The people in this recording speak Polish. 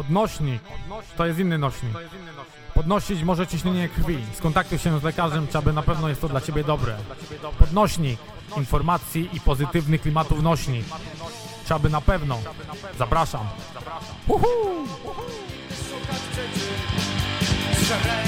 Podnośnik. To jest inny nośnik. Podnosić może ciśnienie krwi. Skontaktuj się z lekarzem, czy aby na pewno jest to dla Ciebie dobre. Podnośnik. Informacji i pozytywnych klimatów nośnik. Czy aby na pewno. Zapraszam. Szukać